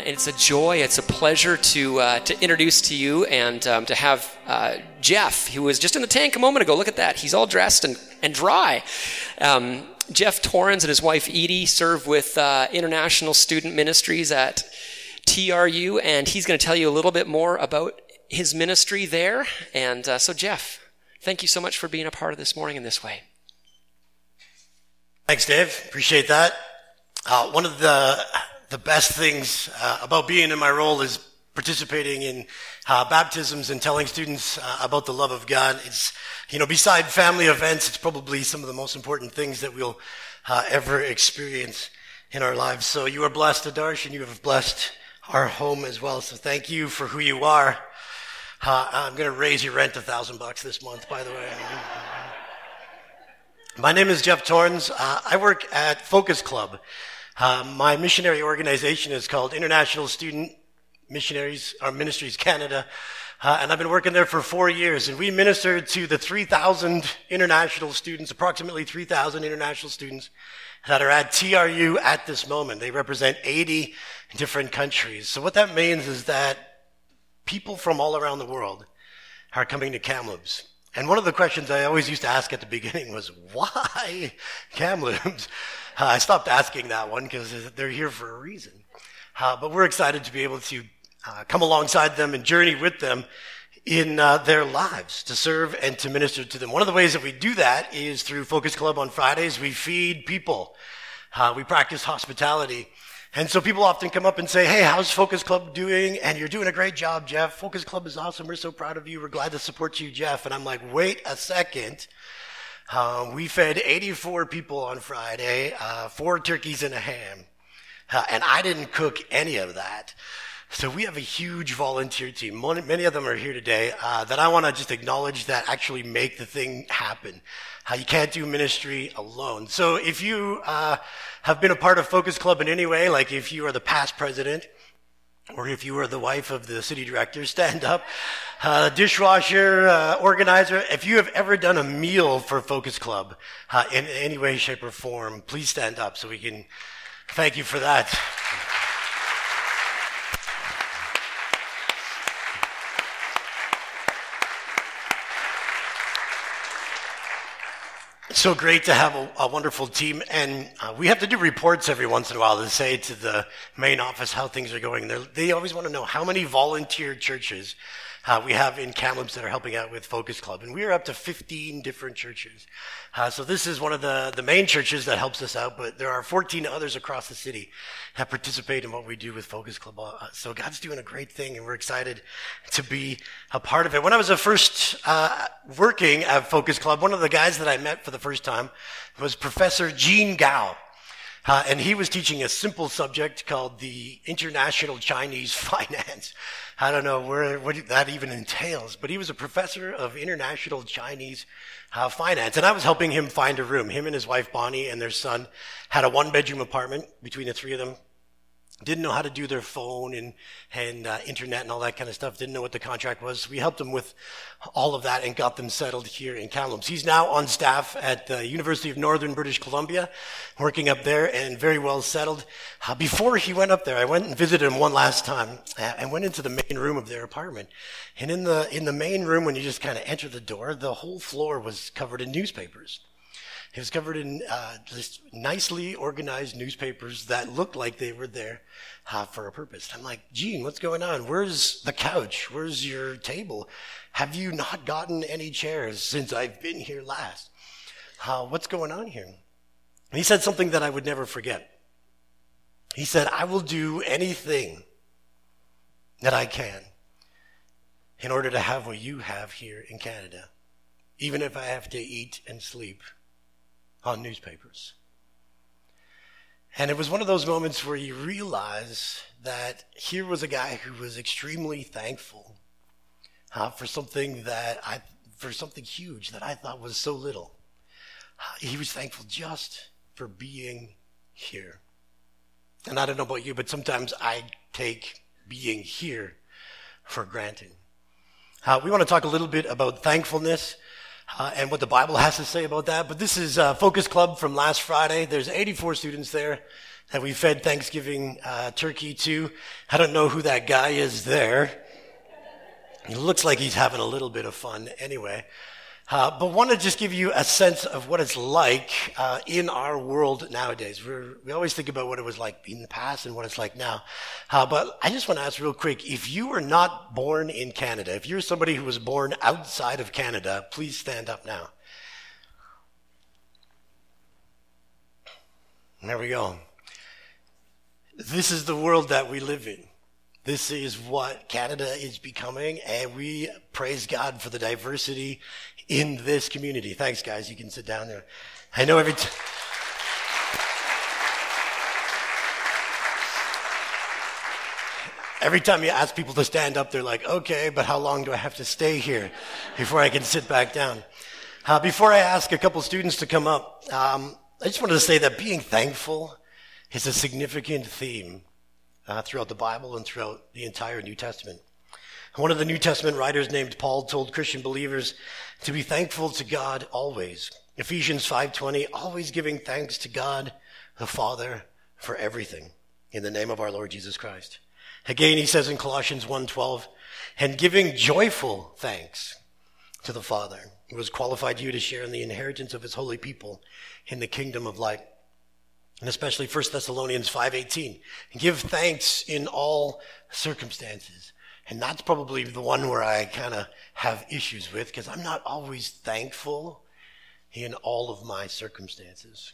and it's a joy, it's a pleasure to, uh, to introduce to you and um, to have uh, Jeff, who was just in the tank a moment ago. Look at that. He's all dressed and, and dry. Um, Jeff Torrans and his wife Edie serve with uh, International Student Ministries at TRU, and he's going to tell you a little bit more about his ministry there. And uh, so, Jeff, thank you so much for being a part of this morning in this way. Thanks, Dave. Appreciate that. Uh, one of the the best things uh, about being in my role is participating in uh, baptisms and telling students uh, about the love of God. It's, you know, beside family events, it's probably some of the most important things that we'll uh, ever experience in our lives. So you are blessed, Adarsh, and you have blessed our home as well. So thank you for who you are. Uh, I'm going to raise your rent a thousand bucks this month, by the way. My name is Jeff Torrans. Uh, I work at Focus Club. Uh, my missionary organization is called International Student Missionaries or Ministries Canada. Uh, and I've been working there for four years, and we minister to the 3,000 international students, approximately 3,000 international students that are at TRU at this moment. They represent 80 different countries. So what that means is that people from all around the world are coming to Kamloops. And one of the questions I always used to ask at the beginning was, why Kamloops? Uh, I stopped asking that one because they're here for a reason. Uh, but we're excited to be able to uh, come alongside them and journey with them in uh, their lives to serve and to minister to them. One of the ways that we do that is through Focus Club on Fridays. We feed people. Uh, we practice hospitality. And so people often come up and say, Hey, how's Focus Club doing? And you're doing a great job, Jeff. Focus Club is awesome. We're so proud of you. We're glad to support you, Jeff. And I'm like, wait a second. Um, we fed 84 people on Friday, uh, four turkeys and a ham. Uh, and I didn't cook any of that. So we have a huge volunteer team. Many of them are here today uh, that I want to just acknowledge that actually make the thing happen. Uh, you can't do ministry alone. So if you uh, have been a part of Focus Club in any way, like if you are the past president, or if you are the wife of the city director, stand up. Uh, dishwasher, uh, organizer, if you have ever done a meal for Focus Club uh, in any way, shape, or form, please stand up so we can thank you for that. So great to have a, a wonderful team. And uh, we have to do reports every once in a while to say to the main office how things are going. They're, they always want to know how many volunteer churches uh, we have in Kamloops that are helping out with Focus Club. And we are up to 15 different churches. Uh, so this is one of the, the main churches that helps us out, but there are 14 others across the city that participate in what we do with Focus Club. Uh, so God's doing a great thing, and we're excited to be a part of it. When I was first uh, working at Focus Club, one of the guys that I met for the first time was Professor Gene Gao. Uh, and he was teaching a simple subject called the International Chinese Finance. I don't know where, what that even entails, but he was a professor of international Chinese uh, finance. And I was helping him find a room. Him and his wife, Bonnie, and their son had a one bedroom apartment between the three of them didn't know how to do their phone and, and uh, internet and all that kind of stuff, didn't know what the contract was. we helped them with all of that and got them settled here in Kamloops. He's now on staff at the University of Northern British Columbia, working up there and very well settled. Uh, before he went up there, I went and visited him one last time and went into the main room of their apartment. And in the, in the main room, when you just kind of enter the door, the whole floor was covered in newspapers. It was covered in uh, just nicely organized newspapers that looked like they were there uh, for a purpose. I'm like, Gene, what's going on? Where's the couch? Where's your table? Have you not gotten any chairs since I've been here last? Uh, what's going on here? And he said something that I would never forget. He said, I will do anything that I can in order to have what you have here in Canada, even if I have to eat and sleep on newspapers. And it was one of those moments where you realize that here was a guy who was extremely thankful uh, for something that I, for something huge that I thought was so little. Uh, he was thankful just for being here. And I don't know about you, but sometimes I take being here for granted. Uh, we want to talk a little bit about thankfulness uh, and what the Bible has to say about that. But this is uh, Focus Club from last Friday. There's 84 students there. that we fed Thanksgiving uh, turkey to. I don't know who that guy is there. He looks like he's having a little bit of fun anyway. Uh, but want to just give you a sense of what it's like uh, in our world nowadays. We're, we always think about what it was like in the past and what it's like now. Uh, but I just want to ask real quick, if you were not born in Canada, if you're somebody who was born outside of Canada, please stand up now. There we go. This is the world that we live in. This is what Canada is becoming, and we praise God for the diversity in this community. Thanks, guys. You can sit down there. I know every. T- Every time you ask people to stand up, they're like, okay, but how long do I have to stay here before I can sit back down? Uh, before I ask a couple students to come up, um, I just wanted to say that being thankful is a significant theme uh, throughout the Bible and throughout the entire New Testament. One of the New Testament writers named Paul told Christian believers to be thankful to God always. Ephesians 5:20, always giving thanks to God the Father for everything in the name of our Lord Jesus Christ. Again, he says in Colossians 1:12, and giving joyful thanks to the Father who has qualified you to share in the inheritance of his holy people in the kingdom of light and especially 1 Thessalonians 5:18. Give thanks in all circumstances. And that's probably the one where I kind of have issues with because I'm not always thankful in all of my circumstances.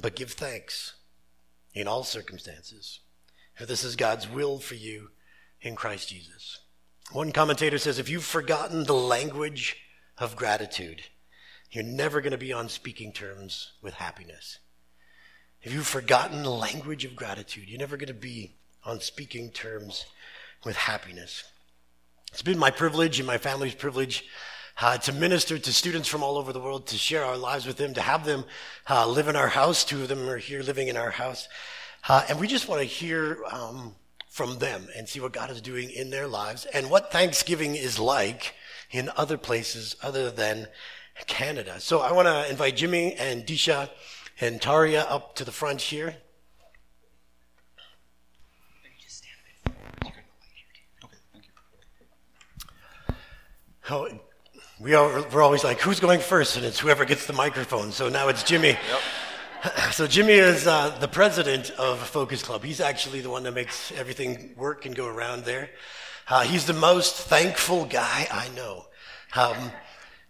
But give thanks in all circumstances. For this is God's will for you in Christ Jesus. One commentator says if you've forgotten the language of gratitude, you're never going to be on speaking terms with happiness. If you've forgotten the language of gratitude, you're never going to be on speaking terms with happiness. It's been my privilege and my family's privilege uh, to minister to students from all over the world, to share our lives with them, to have them uh, live in our house. Two of them are here living in our house. Uh, and we just want to hear um, from them and see what God is doing in their lives and what Thanksgiving is like in other places other than Canada. So I want to invite Jimmy and Disha and Taria up to the front here. Oh, we are, we're always like, who's going first? And it's whoever gets the microphone. So now it's Jimmy. Yep. So Jimmy is uh, the president of Focus Club. He's actually the one that makes everything work and go around there. Uh, he's the most thankful guy I know. Um,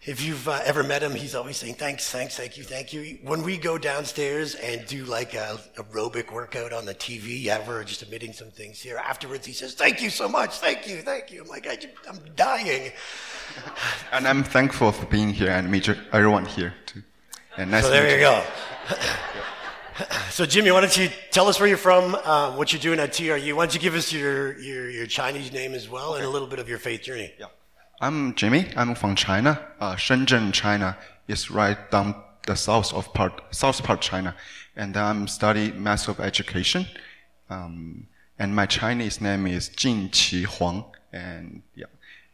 if you've uh, ever met him, he's always saying, thanks, thanks, thank you, thank you. When we go downstairs and do like a aerobic workout on the TV, yeah, we're just admitting some things here. Afterwards, he says, thank you so much, thank you, thank you. I'm like, I, am dying. And I'm thankful for being here and meet everyone here too. And nice so there you, you go. so Jimmy, why don't you tell us where you're from, uh, what you're doing at TRU? Why don't you give us your, your, your Chinese name as well okay. and a little bit of your faith journey? Yeah. I'm Jimmy. I'm from China. Uh, Shenzhen, China is right down the south of part, south part China. And I'm studying Master of Education. Um, and my Chinese name is Jin Qi Huang. And yeah.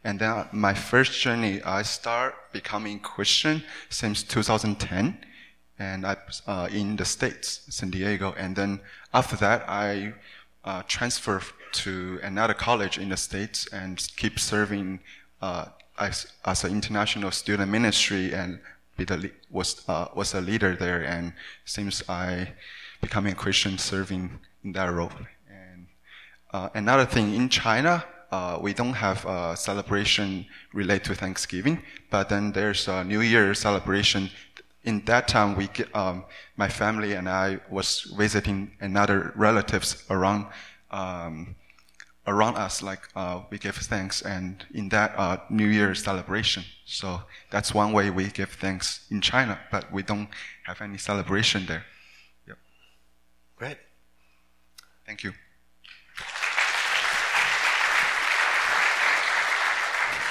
And then my first journey, I start becoming Christian since 2010. And I, uh, in the States, San Diego. And then after that, I, uh, transfer to another college in the States and keep serving uh, as, as an international student ministry and the, was, uh, was a leader there. And since I becoming a Christian serving in that role. And uh, another thing in China, uh, we don't have a celebration related to Thanksgiving, but then there's a New Year celebration. In that time, we um, my family and I was visiting another relatives around um, around us, like uh, we give thanks, and in that uh, New Year celebration. So that's one way we give thanks in China, but we don't have any celebration there. Yep. Great. Thank you.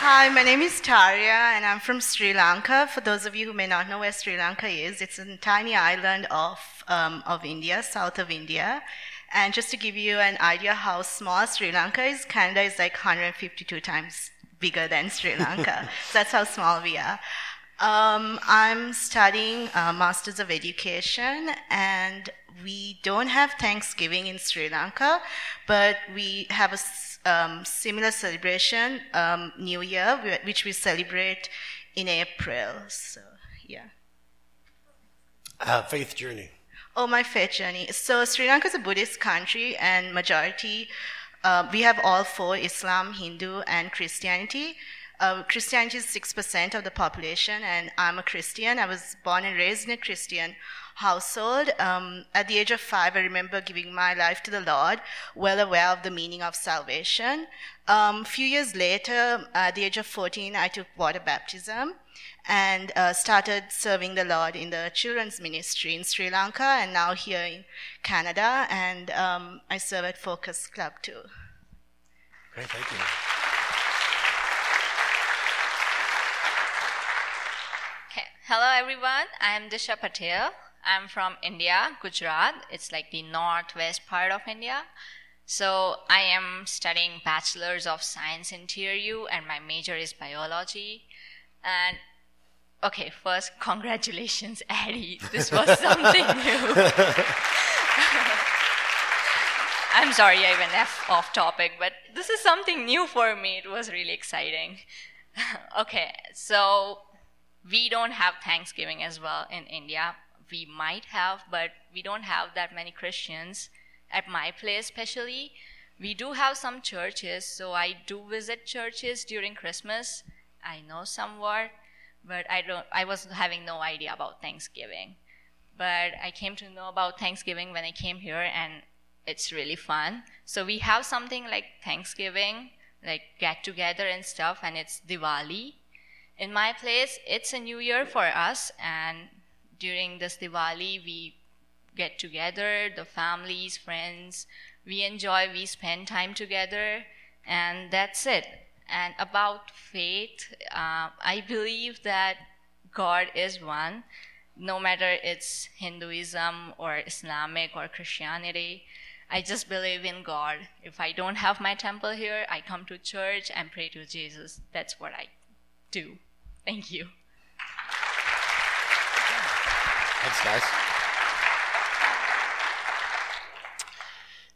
Hi, my name is Taria, and I'm from Sri Lanka. For those of you who may not know where Sri Lanka is, it's a tiny island of, um, of India, south of India. And just to give you an idea how small Sri Lanka is, Canada is like 152 times bigger than Sri Lanka. so that's how small we are. Um, I'm studying uh, Masters of Education, and we don't have Thanksgiving in Sri Lanka, but we have a um, similar celebration, um, New Year, which we celebrate in April. So, yeah. Uh, faith journey. Oh, my faith journey. So Sri Lanka is a Buddhist country, and majority uh, we have all four: Islam, Hindu, and Christianity. Uh, Christianity is 6% of the population, and I'm a Christian. I was born and raised in a Christian household. Um, at the age of five, I remember giving my life to the Lord, well aware of the meaning of salvation. A um, few years later, at the age of 14, I took water baptism and uh, started serving the Lord in the children's ministry in Sri Lanka and now here in Canada. And um, I serve at Focus Club too. Great, thank you. Hello everyone, I am Disha Patel. I'm from India, Gujarat. It's like the northwest part of India. So I am studying Bachelor's of Science in TRU and my major is biology. And okay, first, congratulations, Addie. This was something new. I'm sorry I went off topic, but this is something new for me. It was really exciting. okay, so we don't have Thanksgiving as well in India. We might have, but we don't have that many Christians. At my place, especially, we do have some churches, so I do visit churches during Christmas. I know somewhat, but I don't. I was having no idea about Thanksgiving. But I came to know about Thanksgiving when I came here, and it's really fun. So we have something like Thanksgiving, like get together and stuff, and it's Diwali in my place, it's a new year for us, and during this Diwali, we get together, the families, friends, we enjoy, we spend time together, and that's it. And about faith, uh, I believe that God is one, no matter it's Hinduism or Islamic or Christianity. I just believe in God. If I don't have my temple here, I come to church and pray to Jesus. That's what I do. Thank you. Thanks, guys.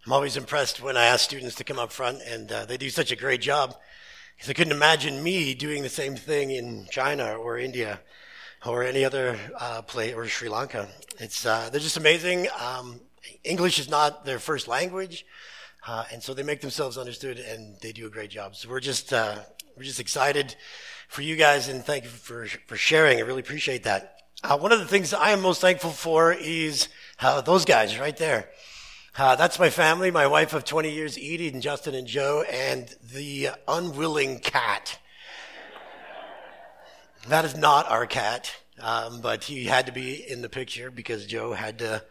I'm always impressed when I ask students to come up front, and uh, they do such a great job. Because I couldn't imagine me doing the same thing in China or India or any other uh, place or Sri Lanka. It's uh, they're just amazing. Um, English is not their first language, uh, and so they make themselves understood, and they do a great job. So we're just uh, we're just excited for you guys, and thank you for, for sharing. I really appreciate that. Uh, one of the things I am most thankful for is uh, those guys right there. Uh, that's my family, my wife of 20 years, Edie and Justin and Joe, and the unwilling cat. That is not our cat, um, but he had to be in the picture because Joe had to,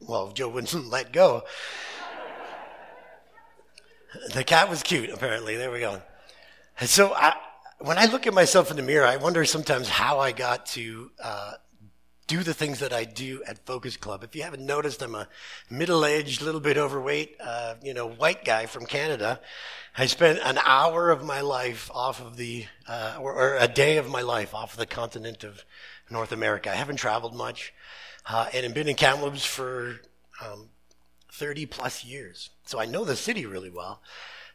well, Joe wouldn't let go. The cat was cute, apparently. There we go. so I, when I look at myself in the mirror, I wonder sometimes how I got to uh, do the things that I do at Focus Club. If you haven't noticed, I'm a middle-aged, little bit overweight, uh, you know, white guy from Canada. I spent an hour of my life off of the, uh, or, or, a day of my life off of the continent of North America. I haven't traveled much, uh, and I've been in Kamloops for um, 30 plus years. So I know the city really well,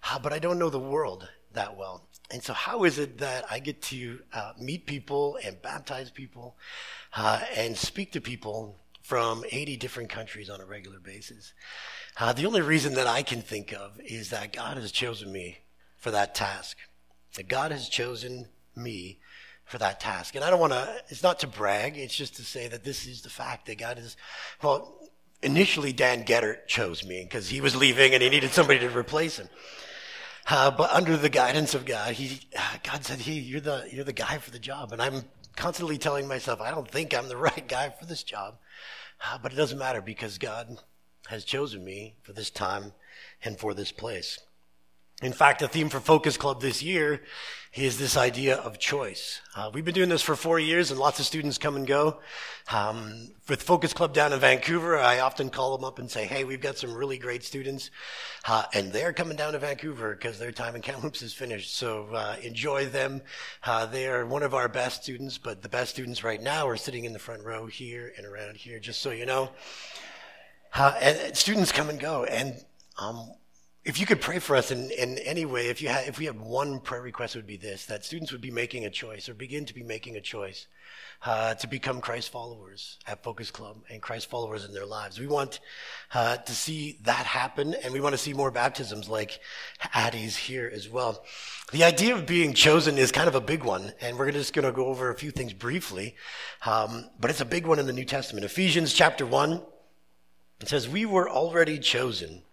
uh, but I don't know the world that well. And so, how is it that I get to uh, meet people and baptize people uh, and speak to people from 80 different countries on a regular basis? Uh, the only reason that I can think of is that God has chosen me for that task. That God has chosen me for that task. And I don't want to, it's not to brag, it's just to say that this is the fact that God is, well, initially Dan Geddert chose me because he was leaving and he needed somebody to replace him. Uh, but under the guidance of God, he, uh, God said, "Hey, you're the you're the guy for the job." And I'm constantly telling myself, "I don't think I'm the right guy for this job," uh, but it doesn't matter because God has chosen me for this time and for this place. In fact, the theme for Focus Club this year is this idea of choice. Uh, we've been doing this for four years and lots of students come and go. Um, with Focus Club down in Vancouver, I often call them up and say, hey, we've got some really great students. Uh, and they're coming down to Vancouver because their time in Kamloops is finished. So uh, enjoy them. Uh, they are one of our best students, but the best students right now are sitting in the front row here and around here, just so you know. Uh, and students come and go. And um, if you could pray for us in, in any way, if you had, if we had one prayer request, it would be this: that students would be making a choice, or begin to be making a choice, uh, to become Christ followers at Focus Club and Christ followers in their lives. We want uh, to see that happen, and we want to see more baptisms like Addie's here as well. The idea of being chosen is kind of a big one, and we're just going to go over a few things briefly, um, but it's a big one in the New Testament. Ephesians chapter one. It says, We were already chosen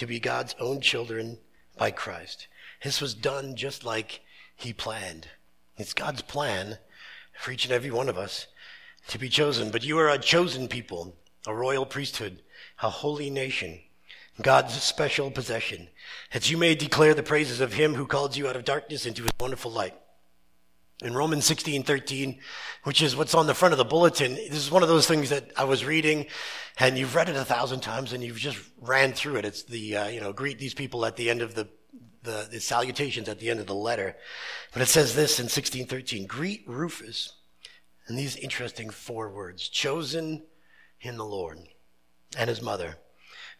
to be God's own children by Christ. This was done just like He planned. It's God's plan for each and every one of us to be chosen. But you are a chosen people, a royal priesthood, a holy nation, God's special possession, that you may declare the praises of Him who called you out of darkness into His wonderful light. In Romans 16, 13, which is what's on the front of the bulletin, this is one of those things that I was reading and you've read it a thousand times and you've just ran through it. It's the, uh, you know, greet these people at the end of the, the, the salutations at the end of the letter. But it says this in 1613, greet Rufus. And these interesting four words, chosen in the Lord and his mother,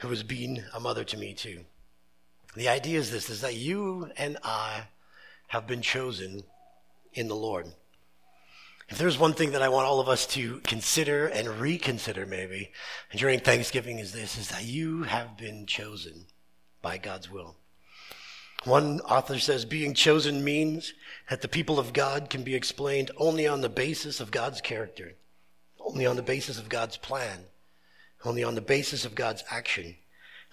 who has been a mother to me too. The idea is this, is that you and I have been chosen in the Lord. If there's one thing that I want all of us to consider and reconsider maybe during Thanksgiving is this, is that you have been chosen by God's will. One author says being chosen means that the people of God can be explained only on the basis of God's character, only on the basis of God's plan, only on the basis of God's action,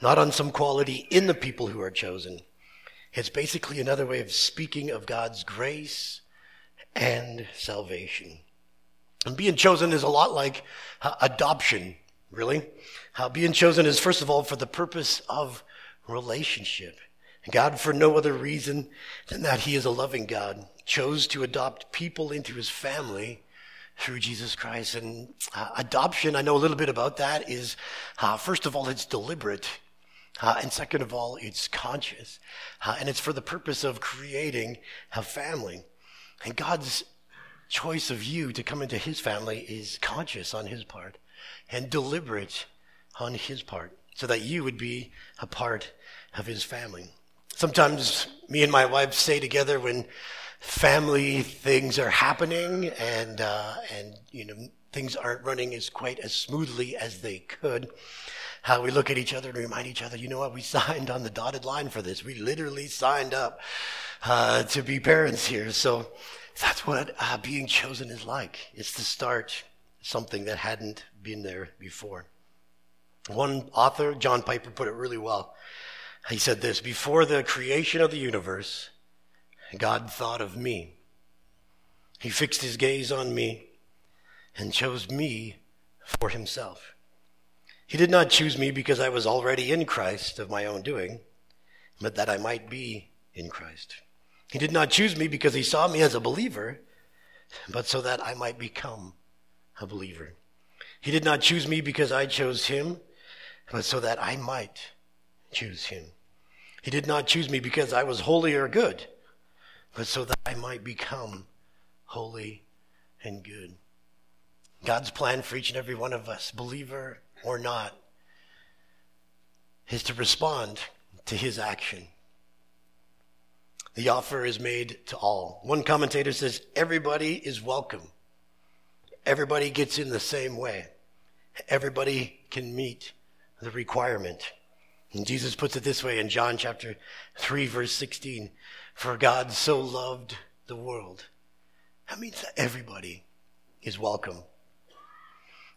not on some quality in the people who are chosen. It's basically another way of speaking of God's grace and salvation. And being chosen is a lot like uh, adoption, really. Uh, being chosen is, first of all, for the purpose of relationship. God, for no other reason than that He is a loving God, chose to adopt people into His family through Jesus Christ. And uh, adoption, I know a little bit about that, is uh, first of all, it's deliberate. Uh, and second of all, it's conscious. Uh, and it's for the purpose of creating a family. And God's choice of you to come into his family is conscious on his part and deliberate on his part so that you would be a part of his family. Sometimes me and my wife stay together when family things are happening and, uh, and, you know, things aren't running as quite as smoothly as they could. How we look at each other and remind each other, you know what, we signed on the dotted line for this. We literally signed up uh, to be parents here. So that's what uh, being chosen is like. It's to start something that hadn't been there before. One author, John Piper, put it really well. He said this Before the creation of the universe, God thought of me. He fixed his gaze on me and chose me for himself. He did not choose me because I was already in Christ of my own doing, but that I might be in Christ. He did not choose me because he saw me as a believer, but so that I might become a believer. He did not choose me because I chose him, but so that I might choose him. He did not choose me because I was holy or good, but so that I might become holy and good. God's plan for each and every one of us, believer or not, is to respond to his action. The offer is made to all. One commentator says everybody is welcome. Everybody gets in the same way. Everybody can meet the requirement. And Jesus puts it this way in John chapter 3 verse 16. For God so loved the world. That means that everybody is welcome.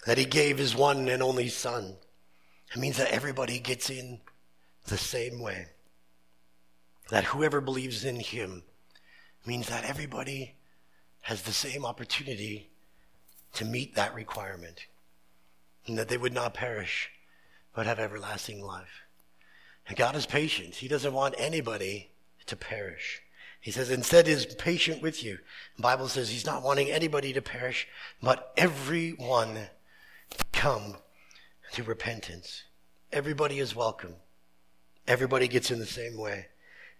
That he gave his one and only son. It means that everybody gets in the same way that whoever believes in him means that everybody has the same opportunity to meet that requirement and that they would not perish but have everlasting life. And God is patient. He doesn't want anybody to perish. He says, instead is patient with you. The Bible says he's not wanting anybody to perish, but everyone come to repentance. Everybody is welcome. Everybody gets in the same way.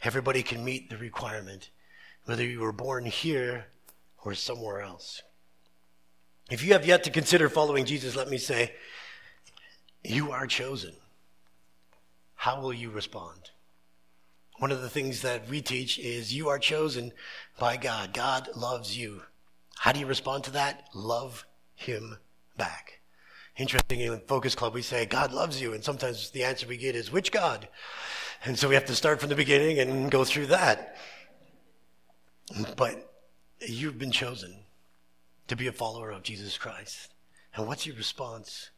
Everybody can meet the requirement, whether you were born here or somewhere else. If you have yet to consider following Jesus, let me say, you are chosen. How will you respond? One of the things that we teach is you are chosen by God. God loves you. How do you respond to that? Love Him back. Interesting, in Focus Club, we say, God loves you. And sometimes the answer we get is, which God? And so we have to start from the beginning and go through that. But you've been chosen to be a follower of Jesus Christ. And what's your response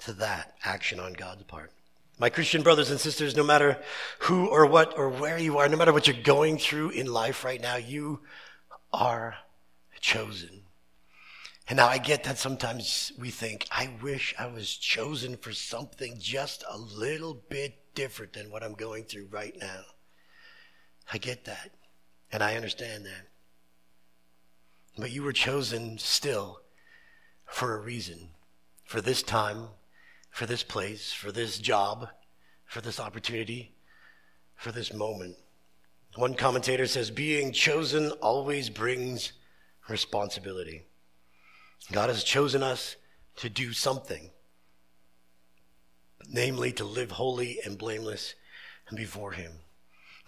to that action on God's part? My Christian brothers and sisters, no matter who or what or where you are, no matter what you're going through in life right now, you are chosen. And now I get that sometimes we think, I wish I was chosen for something just a little bit different than what I'm going through right now. I get that. And I understand that. But you were chosen still for a reason, for this time, for this place, for this job, for this opportunity, for this moment. One commentator says, being chosen always brings responsibility. God has chosen us to do something, namely to live holy and blameless before Him.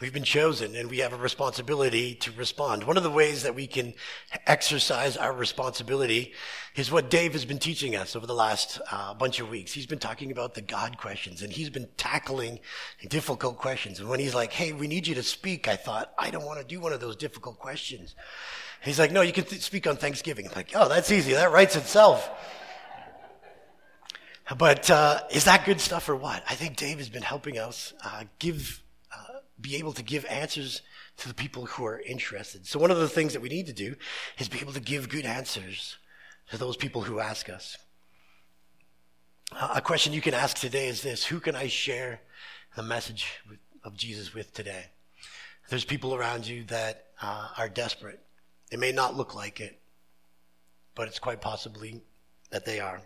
We've been chosen and we have a responsibility to respond. One of the ways that we can exercise our responsibility is what Dave has been teaching us over the last uh, bunch of weeks. He's been talking about the God questions and he's been tackling difficult questions. And when he's like, Hey, we need you to speak, I thought, I don't want to do one of those difficult questions. He's like, No, you can th- speak on Thanksgiving. I'm like, Oh, that's easy. That writes itself. But uh, is that good stuff or what? I think Dave has been helping us uh, give be able to give answers to the people who are interested. So one of the things that we need to do is be able to give good answers to those people who ask us. A question you can ask today is this Who can I share the message of Jesus with today? There's people around you that uh, are desperate. It may not look like it, but it's quite possibly that they are.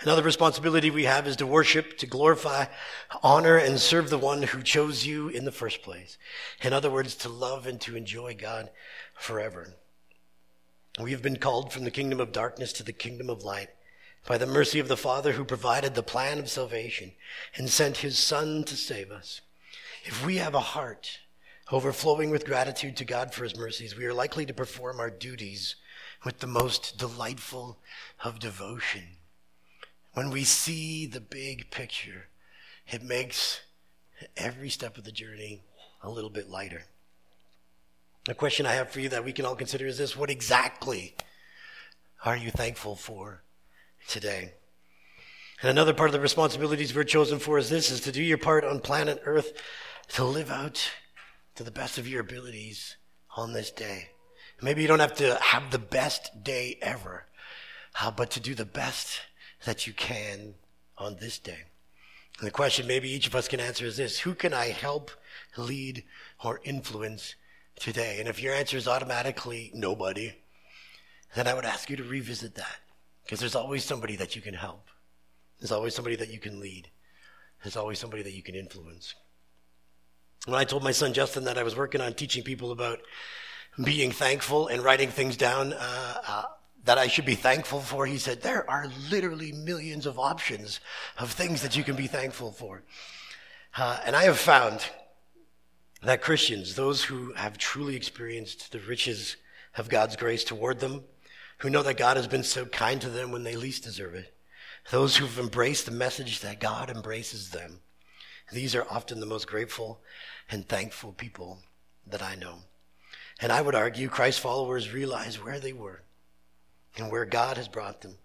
Another responsibility we have is to worship, to glorify, honor, and serve the one who chose you in the first place. In other words, to love and to enjoy God forever. We have been called from the kingdom of darkness to the kingdom of light by the mercy of the Father who provided the plan of salvation and sent his Son to save us. If we have a heart overflowing with gratitude to God for his mercies, we are likely to perform our duties with the most delightful of devotion when we see the big picture, it makes every step of the journey a little bit lighter. The question I have for you that we can all consider is this What exactly are you thankful for today? And another part of the responsibilities we're chosen for is this is to do your part on planet Earth to live out to the best of your abilities on this day. Maybe you don't have to have the best day ever, uh, but to do the best that you can on this day. And the question maybe each of us can answer is this Who can I help, lead, or influence today? And if your answer is automatically nobody, then I would ask you to revisit that. Because there's always somebody that you can help, there's always somebody that you can lead, there's always somebody that you can influence. When I told my son Justin that I was working on teaching people about being thankful and writing things down, uh, uh, that I should be thankful for? He said, There are literally millions of options of things that you can be thankful for. Uh, and I have found that Christians, those who have truly experienced the riches of God's grace toward them, who know that God has been so kind to them when they least deserve it, those who've embraced the message that God embraces them, these are often the most grateful and thankful people that I know. And I would argue Christ followers realize where they were and where God has brought them.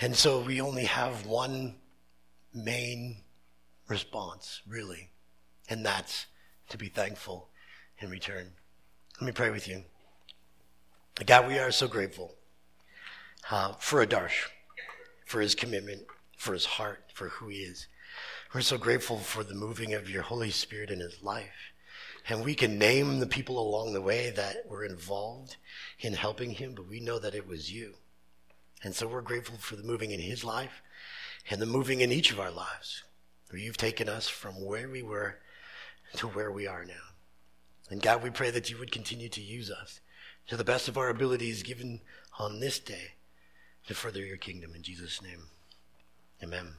And so we only have one main response, really, and that's to be thankful in return. Let me pray with you. God, we are so grateful uh, for Adarsh, for his commitment, for his heart, for who he is. We're so grateful for the moving of your Holy Spirit in his life. And we can name the people along the way that were involved in helping him, but we know that it was you. And so we're grateful for the moving in his life and the moving in each of our lives, where you've taken us from where we were to where we are now. And God, we pray that you would continue to use us to the best of our abilities given on this day to further your kingdom. In Jesus' name, amen.